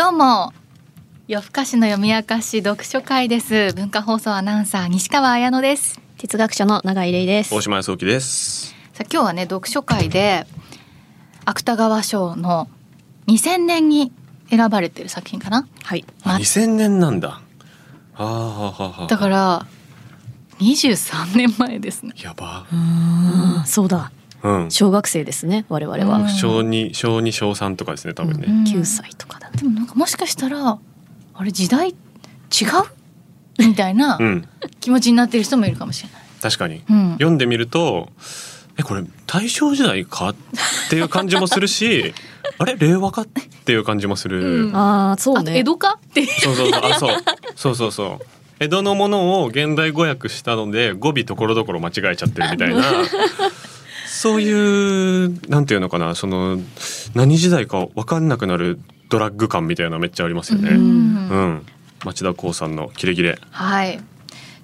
どうも夜更かしの読み明かし読書会です。文化放送アナウンサー西川彩乃です。哲学者の永井玲です。大島康之です。さあ今日はね読書会で芥川賞の2000年に選ばれてる作品かな？はい。ま2000年なんだ。はあはあはあだから23年前ですね。やば。うんそうだ。うん小学生ですね我々は、うん。小2小2小3とかですね多分ね、うん。9歳とかだね。でもなんかもしかしたらあれ時代違う？みたいなうん。気持ちになってる人もいるかもしれない。確かに、うん。読んでみるとえこれ大正時代か？っていう感じもするし あれ令和か？っていう感じもする、うん。ああそうあね江戸か？っていう。そうそうそう。あそう。そうそうそう。江戸のものを現代語訳したので語尾ところどころ間違えちゃってるみたいな そういうなんていうのかなその何時代か分かんなくなるドラッグ感みたいなのめっちゃありますよね。ううんん、町田光さんのキレキレ。はい。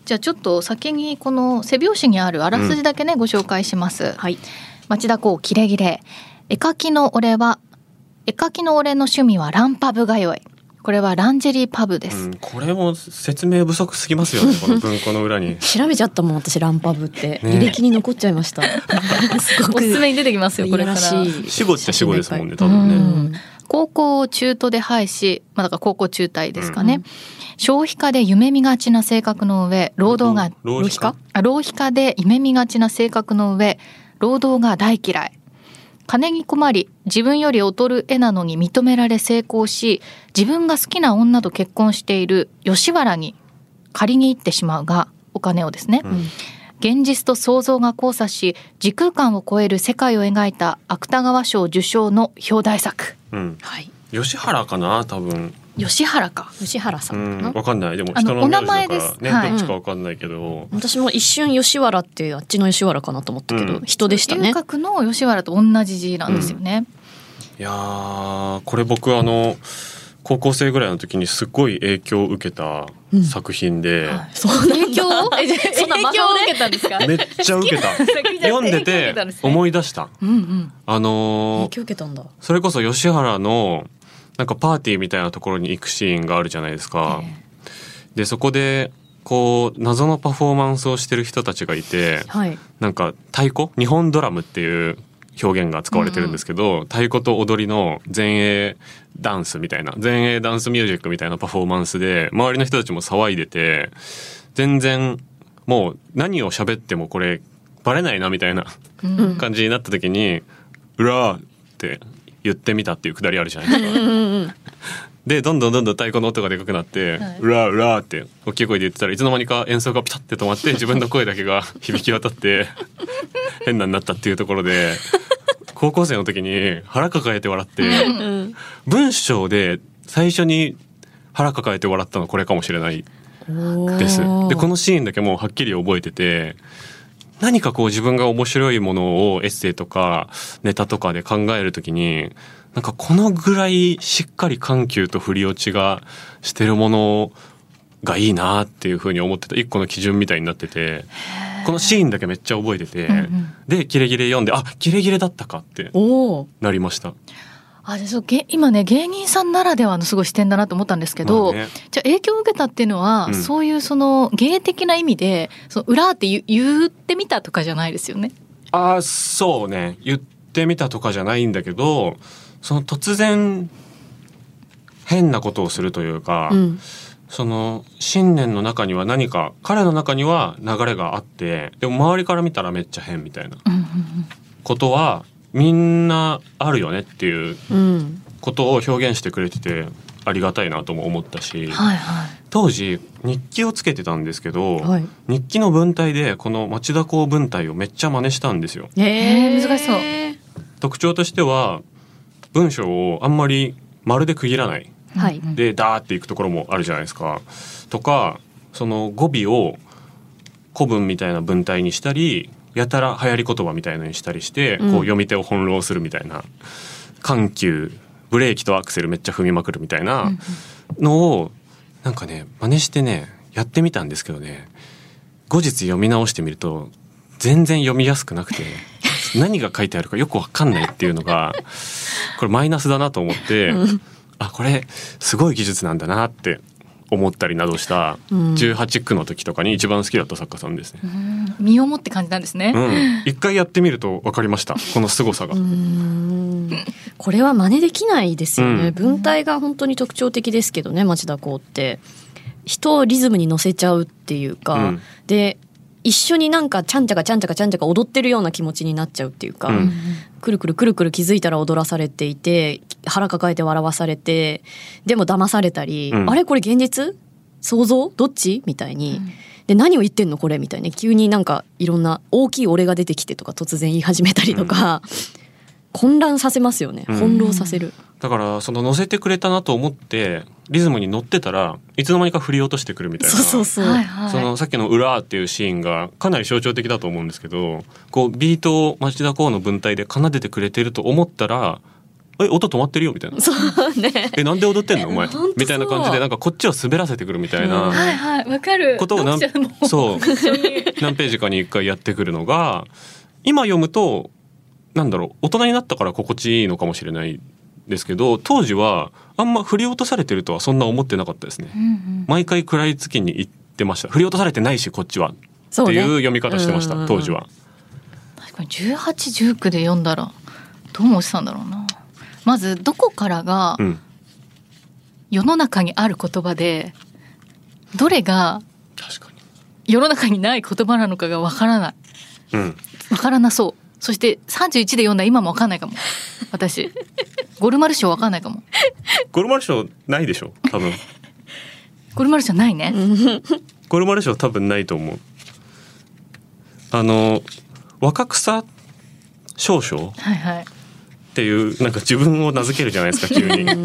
じゃあちょっと先にこの背表紙にあるあらすじだけね、ご紹介します。はい町田光キレキレ。絵描きの俺は絵描きの俺の趣味はランパブ通い。これはランジェリーパブです。うん、これも説明不足すぎますよね。この文庫の裏に。調べちゃったもん私ランパブって、ね履歴に残っちゃいました すごくおすすめに出てきますよこれから。死後っちゃ死後ですもんね。多う分ね。ん高校を中途で廃し、まあ、だから高校中退ですかね、消費家で夢見がちな性格の上労働が浪費家あ浪費家で夢見がちな性格の上労働が大嫌い金に困り自分より劣る絵なのに認められ成功し自分が好きな女と結婚している吉原に借りに行ってしまうがお金をですね、うん現実と想像が交差し時空間を超える世界を描いた芥川賞受賞の表題作うん。はい吉原かな多分。吉原か。吉原さうんな、わかんない。でも人の名字お名前だからね、です。はいどっちかわかんないけど。私も一瞬吉原ってあっちの吉原かなと思ったけど、うん。人でしたね。遊郭の吉原と同じ字なんですよね、いやーこれ僕あの高校生ぐらいの時にすっごい影響を受けたうん。作品で、はい。そ んな影響を？影響を受けたんですか？めっちゃ受けた。読んでて思い出した。うんうん。あ影のー響受けたんだ。それこそ吉原のなんかパーティーみたいなところに行くシーンがあるじゃないですか、でそこでこう謎のパフォーマンスをしてる人たちがいてはい。なんか太鼓？日本ドラムっていう表現が使われてるんですけど、太鼓と踊りの前衛ダンスみたいな前衛ダンスミュージックみたいなパフォーマンスで周りの人たちも騒いでて全然もう何を喋ってもこれバレないなみたいなうんうん。感じになった時に「うらー」って言ってみたっていうくだりあるじゃないですか。でどんどんどんどん太鼓の音がでかくなってはいうらーうらーって大きい声で言ってたらいつの間にか演奏がピタッて止まって 自分の声だけが響き渡って変なになったっていうところで高校生の時に腹抱えて笑ってうん文章で最初に腹抱えて笑ったのこれかもしれないうんです。でこのシーンだけもうはっきり覚えてて何かこう自分が面白いものをエッセイとかネタとかで考えるときになんかこのぐらいしっかり緩急と振り落ちがしてるものがいいなっていうふうに思ってた一個の基準みたいになっててこのシーンだけめっちゃ覚えてて、うんうんでキレキレ読んであキレキレだったかってなりました。あでそうげ今ね芸人さんならではのすごい視点だなと思ったんですけど、まあね。じゃあ影響を受けたっていうのは、うん。そういうその芸的な意味でその裏って言言ってみたとかじゃないですよね？あーそうね。言ってみたとかじゃないんだけどその突然変なことをするというか、うん。その信念の中には何か彼の中には流れがあってでも周りから見たらめっちゃ変みたいなことはみんなあるよねっていううんことを表現してくれててありがたいなとも思ったしはいはい。当時日記をつけてたんですけど、はい日記の文体でこの町田港文体をめっちゃ真似したんですよ。えー難しそう特徴としては文章をあんまり丸で区切らないはいでダーっていくところもあるじゃないですか。とかその語尾を古文みたいな文体にしたりやたら流行り言葉みたいのにしたりして、うん。こう読み手を翻弄するみたいな。緩急。ブレーキとアクセルめっちゃ踏みまくるみたいうんうなん。のをなんかね真似してねやってみたんですけどね。後日読み直してみると全然読みやすくなくて 何が書いてあるかよくわかんないっていうのがこれマイナスだなと思って、あこれすごい技術なんだなって思ったりなどしたうん。18区の時とかに一番好きだった作家さんですね。うん。身をもって感じなんですね。うん、一回やってみると分かりました。この凄さが。これは真似できないですよね、うん。文体が本当に特徴的ですけどね町田公って。人をリズムに乗せちゃうっていうか、うん。で一緒になんかちゃんちゃかちゃんちゃかちゃんちゃか踊ってるような気持ちになっちゃうっていうか、うん。くるくるくるくる気づいたら踊らされていて腹抱えて笑わされてでも騙されたり、うん。あれこれ現実？想像？どっち？みたいに、うん。で何を言ってんのこれ？みたいに。急になんかいろんな大きい俺が出てきてとか突然言い始めたりとか、混乱させますよね。うん。翻弄させる、だからその乗せてくれたなと思ってリズムに乗ってたらいつの間にか振り落としてくるみたいな。そうそうそう。そのさっきの「裏」っていうシーンがかなり象徴的だと思うんですけどこうビートを町田公の文体で奏でてくれてると思ったら「え音止まってるよ」みたいな。そうね「えなんで踊ってんの？お前ほんとそう」みたいな感じでなんかこっちを滑らせてくるみたいな。はいはい。わかる。ことを何そう。何ページかに一回やってくるのが今読むとなんだろう大人になったから心地いいのかもしれないですけど当時はあんま振り落とされてるとはそんな思ってなかったですね。う。んうん。毎回食らいつきに行ってました。振り落とされてないしこっちは。ね。っていう読み方してました、当時は。確かに18、19で読んだらどう思ってたんだろうな。まずどこからがうん、世の中にある言葉でどれが。世の中にない言葉なのかがわからない。うん、わからなそう。そして31で読んだ今もわかんないかも。私。ゴルマル賞わかんないかも。ゴルマル賞ないでしょ？多分ゴルマル賞ないね。ゴルマル賞 多分ないと思うあの若草少々？はいはい。っていうなんか自分を名付けるじゃないですか急に。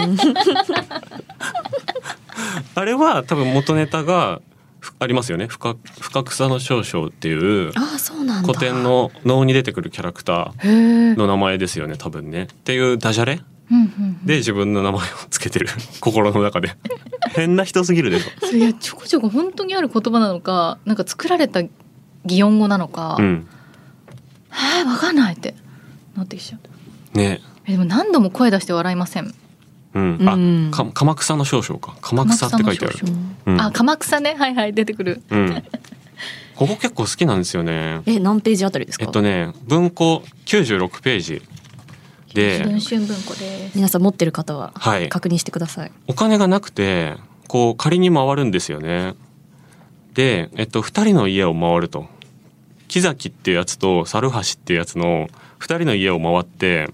あれは多分元ネタがふありますよね。深深草の少々っていうああそうなんだ。古典の能に出てくるキャラクタ。ーの名前ですよね多分ね。っていうダジャレで自分の名前をつけてる。心の中で。変な人すぎるでしょ。いやちょこちょこ本当にある言葉なのかなんか作られた擬音語なのか、うん。えー、わかんないってなってきちゃうね。えでも何度も声出して笑いません、うん。うん。あか鎌草の少々か。鎌草って書いてある。うん。あ鎌草ね。はいはい出てくる。うん。ここ結構好きなんですよね。え何ページあたりですか、えっとね文庫96ページ。で文春文庫です。皆さん持ってる方ははい。確認してください、お金がなくてこう仮に回るんですよね。で、えっと、2人の家を回ると木崎っていうやつと猿橋っていうやつの2人の家を回って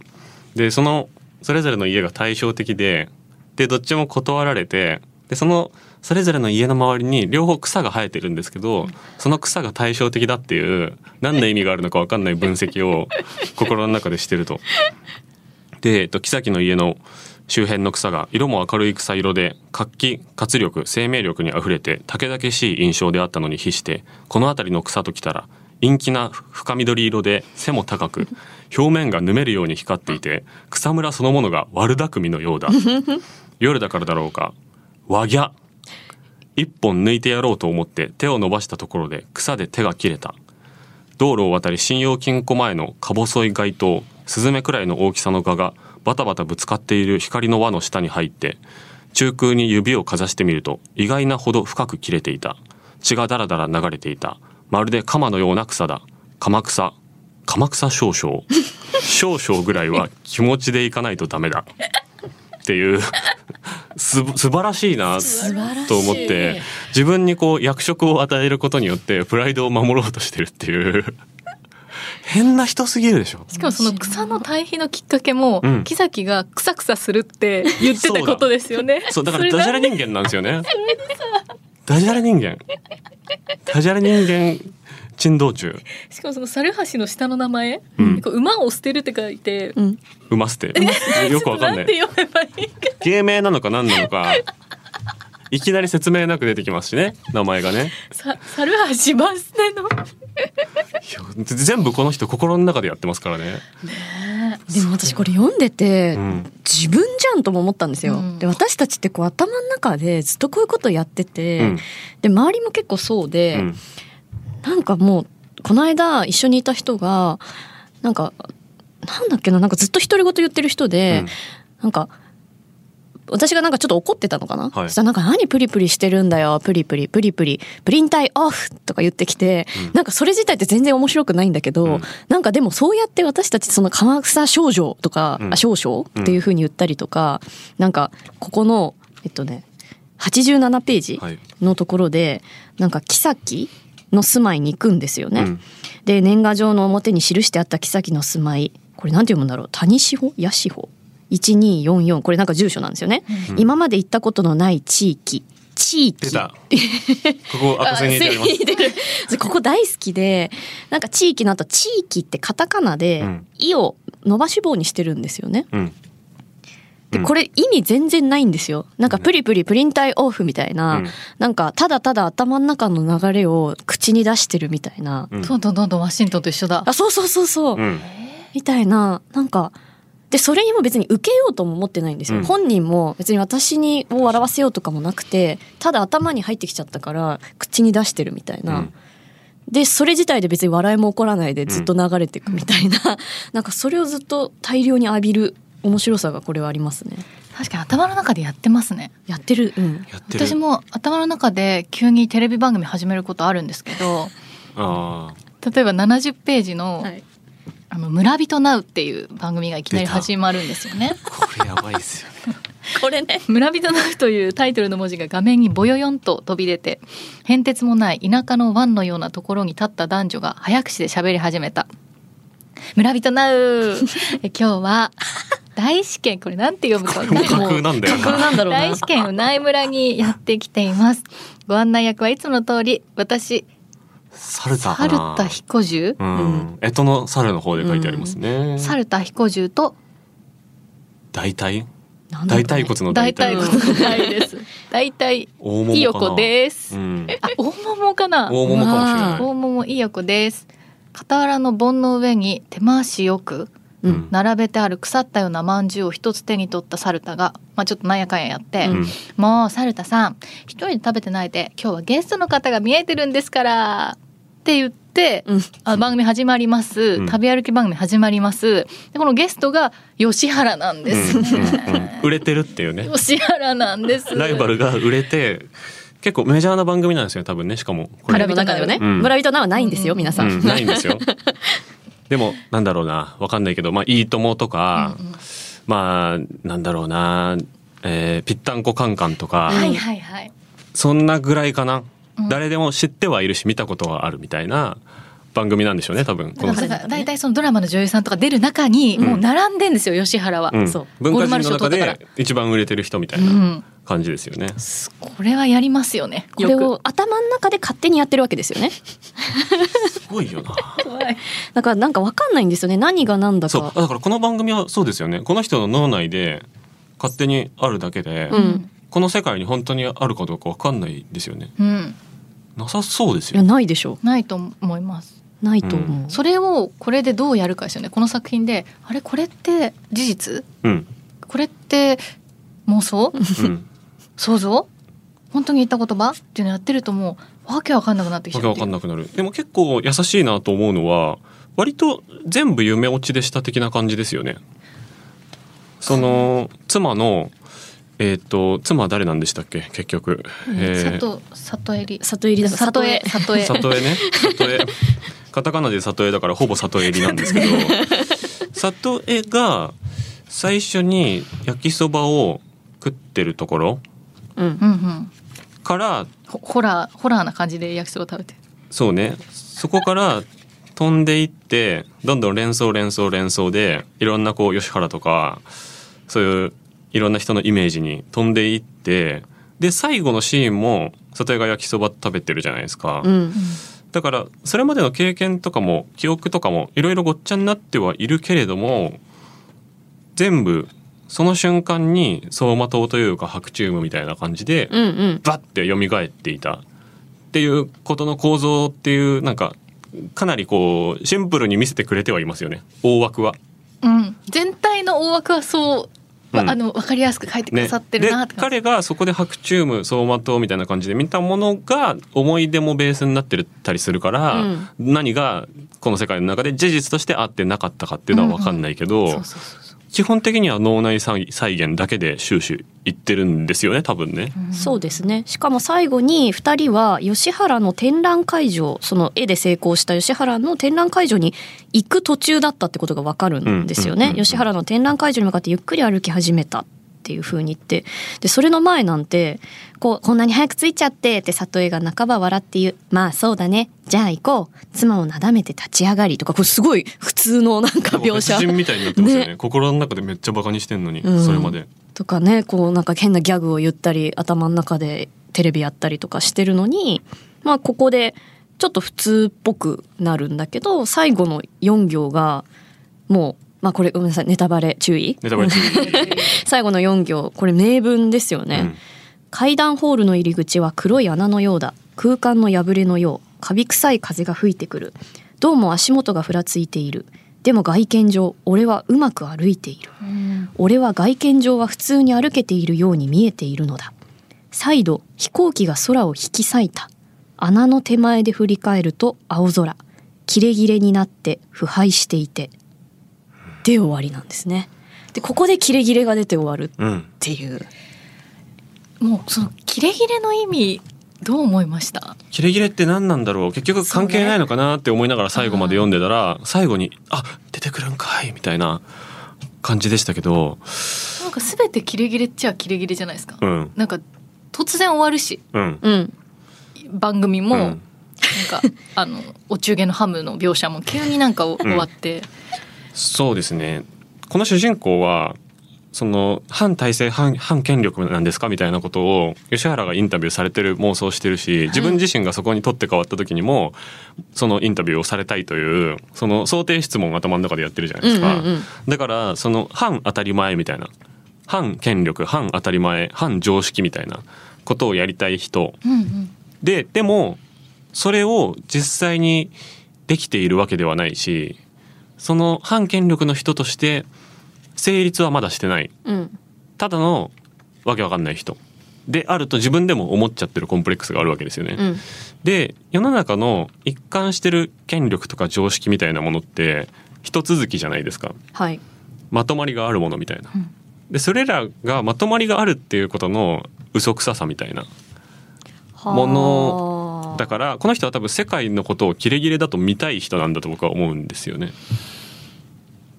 でそのそれぞれの家が対照的ででどっちも断られてでそのそれぞれの家の周りに両方草が生えてるんですけどその草が対照的だっていう何の意味があるのか分かんない分析を 心の中でしてると。で、えっと、木崎の家の周辺の草が色も明るい草色で活気活力生命力にあふれて竹々しい印象であったのに比してこの辺りの草ときたら陰気な深緑色で背も高く表面がぬめるように光っていて草むらそのものが悪巧みのようだ。夜だからだろうか。わぎゃ一本抜いてやろうと思って手を伸ばしたところで草で手が切れた。道路を渡り信用金庫前のか細い街灯スズメくらいの大きさの蛾がバタバタぶつかっている光の輪の下に入って中空に指をかざしてみると意外なほど深く切れていた。血がだらだら流れていたまるで鎌のような草だ。鎌草。鎌草少々。少々ぐらいは気持ちでいかないとダメだ。っていう。す素晴らしいな。と思って。自分にこう役職を与えることによってプライドを守ろうとしてるっていう。変な人すぎるでしょ。しかもその草の対比のきっかけも、うん。木崎がクサクサするって言ってたことですよね。そうだ。かられダジャレ人間なんですよね。ダジャレ人間ダジャレ人間珍道中。しかもその猿橋の下の名前、うん。こう馬を捨てるって書いて、うん。うま捨て。よくわかんない。芸名なのか何なのかいきなり説明なく出てきますしね。名前がね。さ猿橋バス停の？全部この人心の中でやってますからね。でも私これ読んでて、うん。自分じゃんとも思ったんですよ、うん。で私たちってこう頭の中でずっとこういうことやってて、うん。で周りも結構そうで、うん。なんかもうこの間一緒にいた人がなんかなんだっけななんかずっと独り言言ってる人で、なんか私がなんかちょっと怒ってたのかな、はい。そしたらなんか何プリプリしてるんだよ？プリプリプリプリプリン体オフとか言ってきて、なんかそれ自体って全然面白くないんだけど、うん。なんかでもそうやって私たちその鎌草少女とか、うん。あ少々っていう風に言ったりとか、なんかここのえっとね87ページはい。のところでなんか妃の住まいに行くんですよね。うん。で年賀状の表に記してあった妃の住まい。これなんて読むんだろう？谷志保八志保1244これなんか住所なんですよね、うん。今まで行ったことのない地域。地域。出た。ここ 赤線に入れてここ大好きでなんか地域の後地域ってカタカナでうん「い」を伸ばし棒にしてるんですよね。うん。でうん。これ意味全然ないんですよ。なんかプリプリプリン体オフみたいな、うん。なんかただただ頭の中の流れを口に出してるみたいな、うん。どんどんどんどんワシントンと一緒だ。あそうそうそうそう、うん。みたいななんかでそれにも別に受けようとも思ってないんですよ、うん。本人も別に私にを笑わせようとかもなくてただ頭に入ってきちゃったから口に出してるみたいな、うん。でそれ自体で別に笑いも起こらないでずっと流れていくみたいな、なんかそれをずっと大量に浴びる面白さがこれはありますね。確かに頭の中でやってますね。やってる。うん。やってる。私も頭の中で急にテレビ番組始めることあるんですけどあ例えば70ページのはい「あの村人ナウ」っていう番組がいきなり始まるんですよね。あ これやばいっすよね。これね。村人ナウというタイトルの文字が画面にボヨヨンと飛び出て変哲もない田舎の湾のようなところに立った男女が早口で喋り始めた。村人ナウえ今日は大試験これなんて読むか架空なんだよ架空なんだろうな。大試験うない村にやってきています。ご案内役はいつもの通り私猿田か猿な田彦十？うん。干支の猿の方で書いてありますね。猿田彦十と？大体？大腿骨の大大体体骨の大です。大体大桃かな？いよこです。うん。あ大桃かな？大桃かもしれない。大桃いよこです。傍らの盆の上に手回しよくうん。並べてある腐ったような饅頭を一つ手に取ったサルタが、まあ、ちょっとなんやかんややって、うん。もうサルタさん一人で食べてないで今日はゲストの方が見えてるんですからって言って、うん。あ番組始まります、うん。食べ歩き番組始まります。でこのゲストが吉原なんです、うんうんうん。売れてるっていうね。吉原なんです。ライバルが売れて結構メジャーな番組なんですよ多分ね。しかもこれ。彼の中ではね、うん。村人なはないんですよ、皆さん、うん、ないんですよ。でもなんだろうな。わかんないけど「まあ、いいとも!」とか、うんうん。まあなんだろうな、えーぴったんこカンカンとか、はいはいはい。そんなぐらいかな、うん誰でも知ってはいるし見たことはあるみたいな番組なんでしょうね多分。このだから大体そのドラマの女優さんとか出る中にもう並んでんですよ、吉原は、うん。そう。文化人の中で一番売れてる人みたいうなん。感じですよね、これはやりますよね。これよを。頭の中で勝手にやってるわけですよね。すごいよな。だからなんかわかんないんですよね。何が何だか。そう。だからこの番組はそうですよね。この人の脳内で勝手にあるだけで、うん。この世界に本当にあるかどうかわかんないですよね。うんなさそうですいやよないでしょ。ないと思います。ないと思う、それをこれでどうやるかですよね。この作品であれこれって事実？うん。これって妄想？うん。想像？本当に言った言葉？っていうのやってるともうわけわかんなくなってきちゃわけわかんなくなる。でも結構優しいなと思うのは割と全部夢落ちでした的な感じですよね。その妻のえっ、と妻は誰なんでしたっけ？結局、えー。里里襟。里入りだ里江里江里江ね。里江 カタカナで里江だからほぼ里江入りなんですけど。里江が最初に焼きそばを食ってるところうん。うんうん。からホホラーホラーな感じで焼きそば食べてる。そうね。そこから飛んでいってどんどん連想連想連想でいろんなこう吉原とかそういういろんな人のイメージに飛んでいってで最後のシーンも里江が焼きそば食べてるじゃないですか、うん。だからそれまでの経験とかも記憶とかもいろいろごっちゃになってはいるけれども全部その瞬間に走馬灯というか白チュームみたいな感じでうんうん。バッて蘇っていた。っていうことの構造っていうなんかかなりこうシンプルに見せてくれてはいますよね。大枠は。うん、全体の大枠はそう、まうん。あの分かりやすく書いてくださってるなってで感じ、彼がそこで白チューム走馬灯みたいな感じで見たものが思い出もベースになってたりするから、うん。何がこの世界の中で事実としてあってなかったかっていうのは分かんないけど、そうそうそうそう基本的には脳内再再現だけで終始いってるんですよね多分ね。そうですね。しかも最後に2人は吉原の展覧会場その絵で成功した吉原の展覧会場に行く途中だったってことが分かるんですよね。うんうんうん。うん吉原の展覧会場に向かってゆっくり歩き始めた。っていう風に言ってでそれの前なんてこうこんなに早く着いちゃってって里江が半ば笑って言うまあそうだね。じゃあ行こう。妻をなだめて立ち上がりとかこれすごい普通のなんか描写。別人みたいになってますよね。ね心の中でめっちゃバカにしてんのに、うん。それまで。とかねこうなんか変なギャグを言ったり頭の中でテレビやったりとかしてるのにまあここでちょっと普通っぽくなるんだけど最後の4行がもうまあこれごめんなさい。ネタバレ注意。最後の4行。これ名文ですよね、うん。階段ホールの入り口は黒い穴のようだ。空間の破れのよう。カビ臭い風が吹いてくる。どうも足元がふらついている。でも外見上俺はうまく歩いている。俺は外見上は普通に歩けているように見えているのだ。再度飛行機が空を引き裂いた。穴の手前で振り返ると青空。キレキレになって腐敗していてで終わりなんですね。でここでキレキレが出て終わるっうん。ていう。もうそのキレキレの意味どう思いました？キレキレって何なんだろう？結局関係ないのかなって思いながら最後まで読んでたら、最後に「あ出てくるんかい」みたいな感じでしたけど。なんか全てキレキレっちゃキレキレじゃないですか、うん。なんか突然終わるし。うん。うん。番組も、うん。なんかあのお中元のハムの描写も急になんかお終わって、そうですね。この主人公はその反体制反反権力なんですかみたいなことを吉原がインタビューされてる妄想してるし自分自身がそこに取って変わった時にもそのインタビューをされたいというその想定質問を頭の中でやってるじゃないですか、うんうんうん。だからその反当たり前みたいな反権力反当たり前反常識みたいなことをやりたい人。うんうん。ででもそれを実際にできているわけではないしその反権力の人として成立はまだしてない。うん。ただのわけわかんない人。であると自分でも思っちゃってるコンプレックスがあるわけですよね。うん。で世の中の一貫してる権力とか常識みたいなものって一続きじゃないですか。はい。まとまりがあるものみたいな。うん。でそれらがまとまりがあるっていうことの嘘くささみたいなものだからこの人は多分世界のことをキレキレだと見たい人なんだと僕は思うんですよね。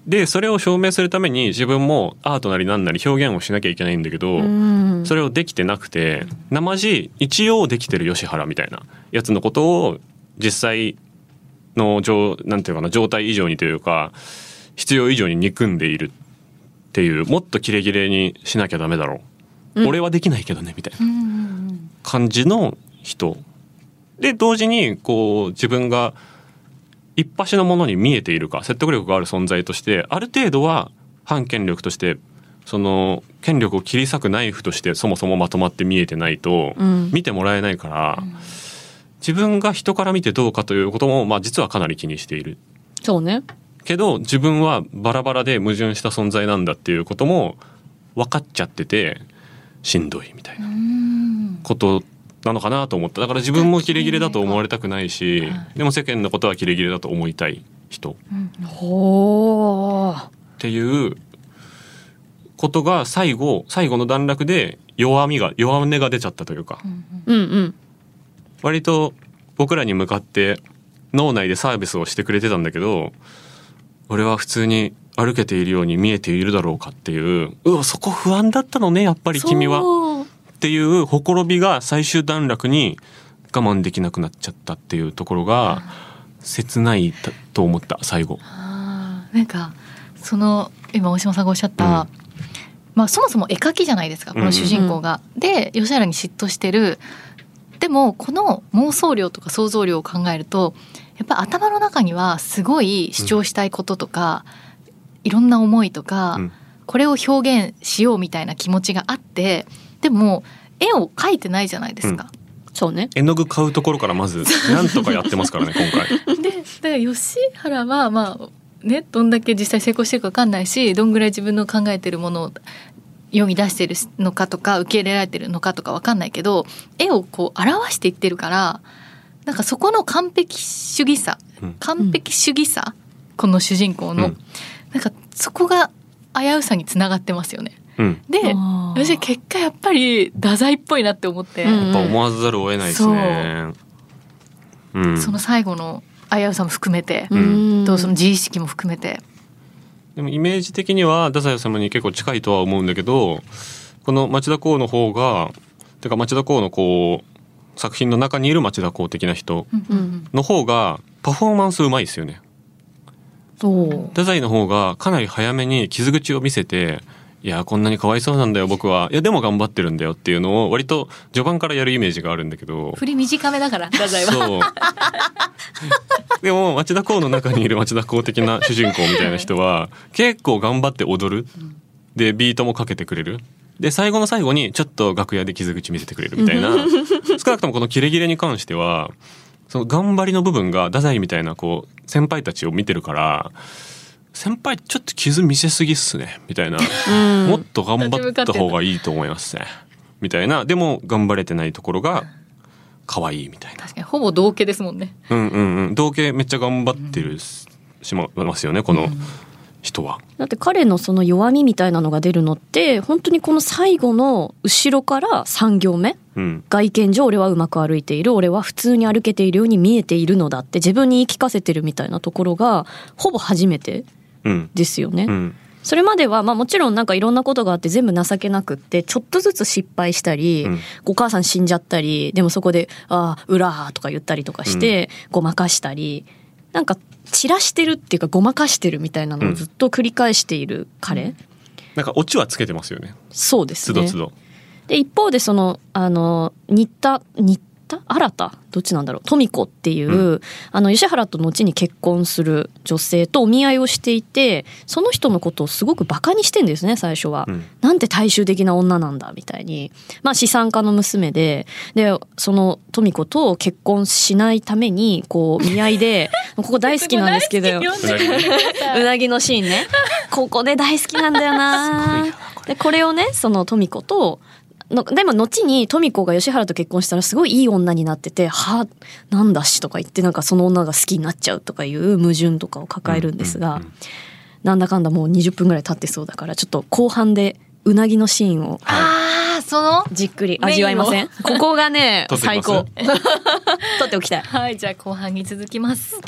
でそれを証明するために自分もアートなりなんなり表現をしなきゃいけないんだけど、うん。それをできてなくて生地一応できてる吉原みたいなやつのことを実際の状なんていうかな状態以上にというか必要以上に憎んでいるっていうもっとキレキレにしなきゃダメだろう、うん。俺はできないけどねみたいな感じの人で同時にこう自分が一発のものに見えているか説得力がある存在としてある程度は反権力としてその権力を切り裂くナイフとしてそもそもまとまって見えてないとうん。見てもらえないから自分が人から見てどうかということもまあ実はかなり気にしている。そうね。けど自分はバラバラで矛盾した存在なんだっていうことも分かっちゃっててしんどいみたいなうん。ことなのかなと思った。だから自分もキレキレだと思われたくないしはい。でも世間のことはキレキレだと思いたい人。っうん。ほー。ていうことが最後最後の段落で弱みが弱音が出ちゃったというか。うんうん。うん割と僕らに向かって脳内でサービスをしてくれてたんだけど俺は普通に歩けているように見えているだろうかっていう。うわそこ不安だったのねやっぱり君はっていうほころびが最終段落に我慢できなくなっちゃったっていうところが切ないたと思った最後。なんかその今大島さんがおっしゃった、うん。まあそもそも絵描きじゃないですかこの主人公が。で吉原に嫉妬してる。でもこの妄想量とか想像量を考えるとやっぱ頭の中にはすごい主張したいこととか、いろんな思いとか、うん。これを表現しようみたいな気持ちがあってでも絵を描いてないじゃないですか。そうね絵の具買うところからまず なんとかやってますからね今回。でだから吉原はまあねどんだけ実際成功してるか分かんないしどんぐらい自分の考えてるものを世に出してるのかとか受け入れられてるのかとか分かんないけど絵をこう表していってるからなんかそこの完璧主義さうん完璧主義さ、この主人公の、うんなんかそこが危うさにつながってますよね。うん。で私結果やっぱり太宰っぽいなって思って、うんやっぱ思わざるを得ないですね。う。ん。その最後の危うさも含めて、うん。とその自意識も含めて。でもイメージ的には太宰治に結構近いとは思うんだけどこの町田光の方がてか町田光のこう作品の中にいる町田光的な人うんの方がパフォーマンスうまいですよね。そう。太宰の方がかなり早めに傷口を見せていやこんなにかわいそうなんだよ僕は。いやでも頑張ってるんだよっていうのを割と序盤からやるイメージがあるんだけど。振り短めだから太宰は。そう。でも町田光の中にいる町田光的な主人公みたいな人は結構頑張って踊る。でビートもかけてくれる。で最後の最後にちょっと楽屋で傷口見せてくれるみたいな。少なくともこのキレキレに関してはその頑張りの部分が太宰みたいなこう先輩たちを見てるから先輩ちょっと傷見せすぎっすね。みたいな、うん。もっと頑張った方がいいと思いますね。みたいな。でも頑張れてないところが可愛いみたいな。確かに。ほぼ同系ですもんね。うんうんうん。同系めっちゃ頑張ってるしまますよねこの人は。だって彼のその弱みみたいなのが出るのって本当にこの最後の後ろから3行目うん。外見上俺はうまく歩いている。俺は普通に歩けているように見えているのだって自分に言い聞かせてるみたいなところがほぼ初めてうんですよね。うん。それまでは、まあ、もちろんなんかいろんなことがあって全部情けなくってちょっとずつ失敗したり、うん。お母さん死んじゃったりでもそこで「ああうらー」とか言ったりとかして、ごまかしたりなんか散らしてるっていうかごまかしてるみたいなのをずっと繰り返している彼、なんかオチはつけてますよね。そうですね。つどつど。で一方でそのあの新田新田新田どっちなんだろう？富子っていう、うあの吉原と後に結婚する女性とお見合いをしていてその人のことをすごくバカにしてんですね最初は。うん。なんて大衆的な女なんだみたいに。まあ資産家の娘で。でその富子と結婚しないためにこう見合いで ここ大好きなんですけど。うなぎのシーンね。ここで大好きなんだよな。でこれをねその富子とのでも後に富子が吉原と結婚したらすごいいい女になってて「はなんだし」とか言ってなんかその女が好きになっちゃうとかいう矛盾とかを抱えるんですが、うんうんなんだかんだもう20分ぐらい経ってそうだからちょっと後半でうなぎのシーンをああその？じっくり味わいません？ここがね最高。撮っておきたい。はいじゃあ後半に続きます。